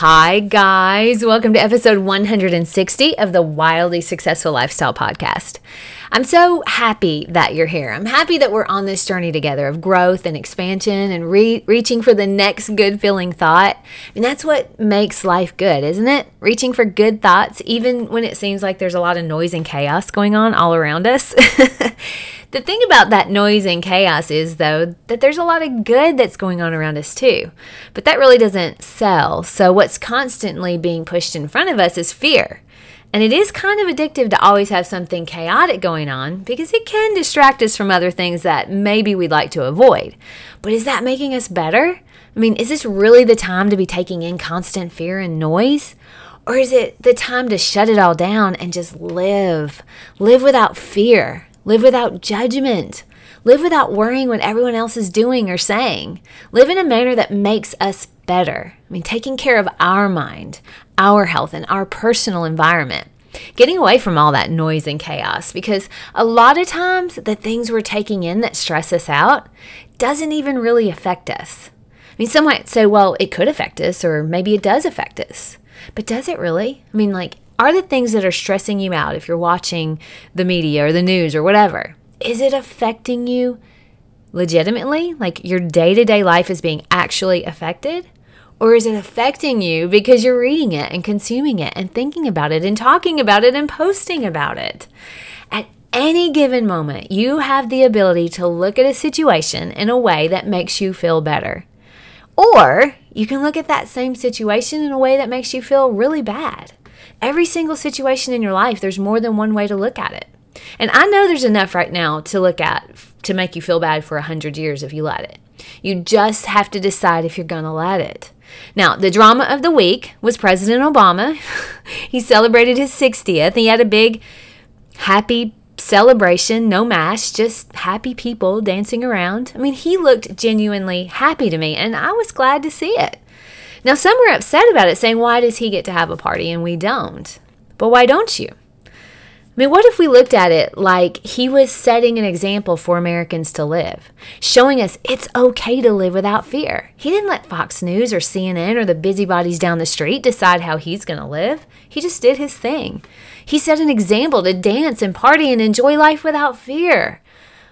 Hi, guys. Welcome to episode 160 of the Wildly Successful Lifestyle Podcast. I'm so happy that you're here. I'm happy that we're on this journey together of growth and expansion and re- reaching for the next good feeling thought. And that's what makes life good, isn't it? Reaching for good thoughts, even when it seems like there's a lot of noise and chaos going on all around us. The thing about that noise and chaos is, though, that there's a lot of good that's going on around us too. But that really doesn't sell. So, what's constantly being pushed in front of us is fear. And it is kind of addictive to always have something chaotic going on because it can distract us from other things that maybe we'd like to avoid. But is that making us better? I mean, is this really the time to be taking in constant fear and noise? Or is it the time to shut it all down and just live? Live without fear. Live without judgment. Live without worrying what everyone else is doing or saying. Live in a manner that makes us better. I mean, taking care of our mind, our health, and our personal environment. Getting away from all that noise and chaos because a lot of times the things we're taking in that stress us out doesn't even really affect us. I mean, some might say, well, it could affect us, or maybe it does affect us. But does it really? I mean, like, are the things that are stressing you out if you're watching the media or the news or whatever? Is it affecting you legitimately? Like your day to day life is being actually affected? Or is it affecting you because you're reading it and consuming it and thinking about it and talking about it and posting about it? At any given moment, you have the ability to look at a situation in a way that makes you feel better. Or you can look at that same situation in a way that makes you feel really bad. Every single situation in your life, there's more than one way to look at it. And I know there's enough right now to look at to make you feel bad for a hundred years if you let it. You just have to decide if you're going to let it. Now, the drama of the week was President Obama. he celebrated his 60th. He had a big, happy celebration, no mask, just happy people dancing around. I mean, he looked genuinely happy to me, and I was glad to see it. Now, some were upset about it, saying, Why does he get to have a party and we don't? But why don't you? I mean, what if we looked at it like he was setting an example for Americans to live, showing us it's okay to live without fear? He didn't let Fox News or CNN or the busybodies down the street decide how he's going to live. He just did his thing. He set an example to dance and party and enjoy life without fear.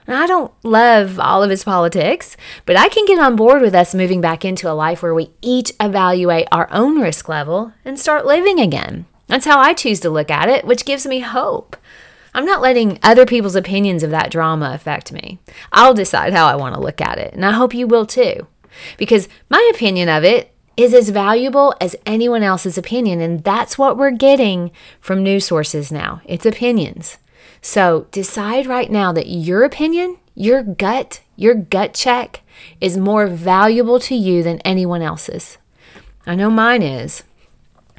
I don't love all of his politics, but I can get on board with us moving back into a life where we each evaluate our own risk level and start living again. That's how I choose to look at it, which gives me hope. I'm not letting other people's opinions of that drama affect me. I'll decide how I want to look at it, and I hope you will too. Because my opinion of it is as valuable as anyone else's opinion, and that's what we're getting from news sources now. It's opinions. So decide right now that your opinion, your gut, your gut check is more valuable to you than anyone else's. I know mine is.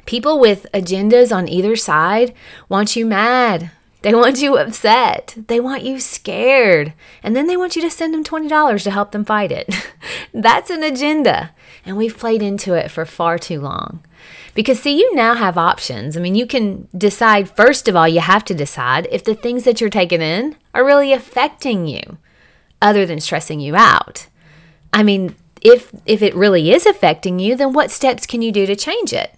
People with agendas on either side want you mad. They want you upset. They want you scared. And then they want you to send them $20 to help them fight it. That's an agenda. And we've played into it for far too long. Because, see, you now have options. I mean, you can decide, first of all, you have to decide if the things that you're taking in are really affecting you other than stressing you out. I mean, if if it really is affecting you, then what steps can you do to change it?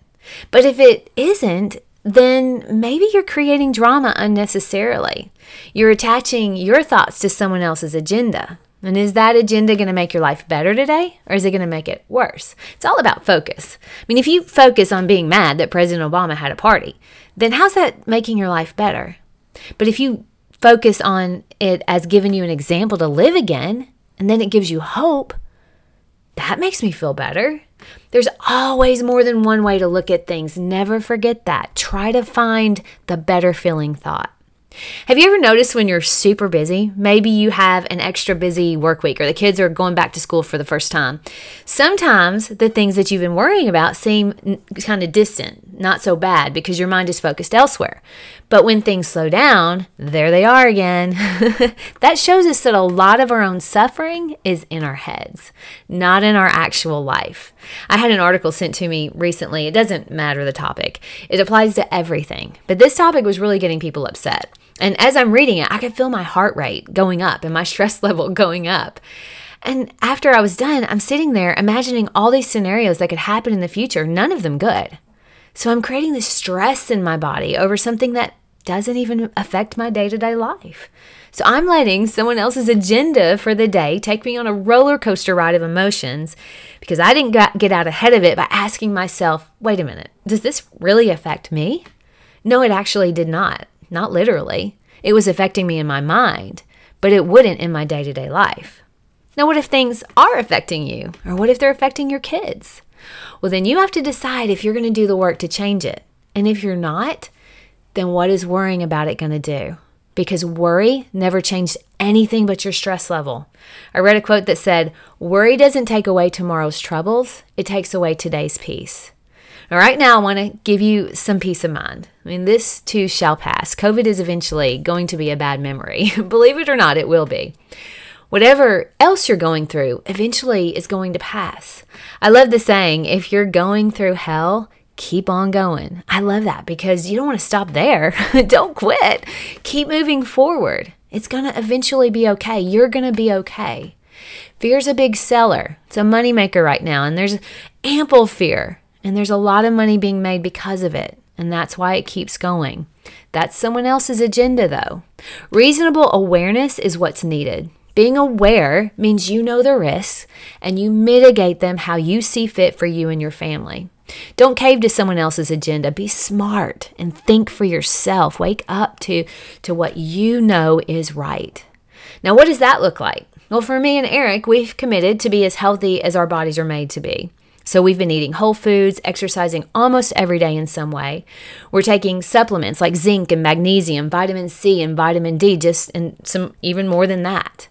But if it isn't, then maybe you're creating drama unnecessarily. You're attaching your thoughts to someone else's agenda. And is that agenda going to make your life better today or is it going to make it worse? It's all about focus. I mean, if you focus on being mad that President Obama had a party, then how's that making your life better? But if you focus on it as giving you an example to live again, and then it gives you hope, that makes me feel better. There's always more than one way to look at things. Never forget that. Try to find the better feeling thought. Have you ever noticed when you're super busy? Maybe you have an extra busy work week or the kids are going back to school for the first time. Sometimes the things that you've been worrying about seem kind of distant, not so bad because your mind is focused elsewhere. But when things slow down, there they are again. that shows us that a lot of our own suffering is in our heads, not in our actual life. I had an article sent to me recently. It doesn't matter the topic, it applies to everything. But this topic was really getting people upset. And as I'm reading it, I could feel my heart rate going up and my stress level going up. And after I was done, I'm sitting there imagining all these scenarios that could happen in the future, none of them good. So I'm creating this stress in my body over something that doesn't even affect my day to day life. So I'm letting someone else's agenda for the day take me on a roller coaster ride of emotions because I didn't get out ahead of it by asking myself, wait a minute, does this really affect me? No, it actually did not not literally. It was affecting me in my mind, but it wouldn't in my day to day life. Now, what if things are affecting you? Or what if they're affecting your kids? Well, then you have to decide if you're going to do the work to change it. And if you're not, then what is worrying about it going to do? Because worry never changed anything but your stress level. I read a quote that said, Worry doesn't take away tomorrow's troubles, it takes away today's peace. Now, right now, I want to give you some peace of mind. I mean, this too shall pass. COVID is eventually going to be a bad memory. Believe it or not, it will be. Whatever else you're going through eventually is going to pass. I love the saying, if you're going through hell, keep on going. I love that because you don't want to stop there. don't quit. Keep moving forward. It's going to eventually be okay. You're going to be okay. Fear's a big seller. It's a moneymaker right now, and there's ample fear. And there's a lot of money being made because of it. And that's why it keeps going. That's someone else's agenda, though. Reasonable awareness is what's needed. Being aware means you know the risks and you mitigate them how you see fit for you and your family. Don't cave to someone else's agenda. Be smart and think for yourself. Wake up to, to what you know is right. Now, what does that look like? Well, for me and Eric, we've committed to be as healthy as our bodies are made to be. So we've been eating whole foods, exercising almost every day in some way. We're taking supplements like zinc and magnesium, vitamin C and vitamin D, just and some even more than that.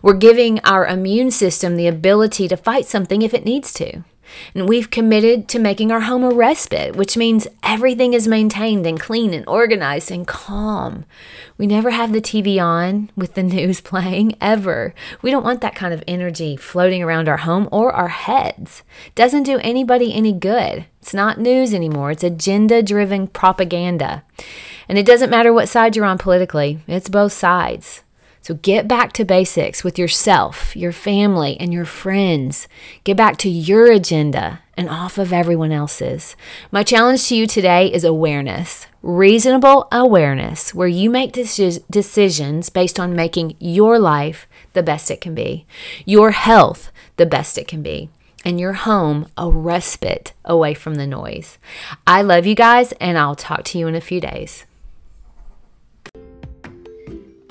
We're giving our immune system the ability to fight something if it needs to. And we've committed to making our home a respite, which means everything is maintained and clean and organized and calm. We never have the TV on with the news playing, ever. We don't want that kind of energy floating around our home or our heads. Doesn't do anybody any good. It's not news anymore, it's agenda driven propaganda. And it doesn't matter what side you're on politically, it's both sides. So get back to basics with yourself, your family, and your friends. Get back to your agenda and off of everyone else's. My challenge to you today is awareness, reasonable awareness, where you make decisions based on making your life the best it can be, your health the best it can be and your home a respite away from the noise. I love you guys, and I'll talk to you in a few days.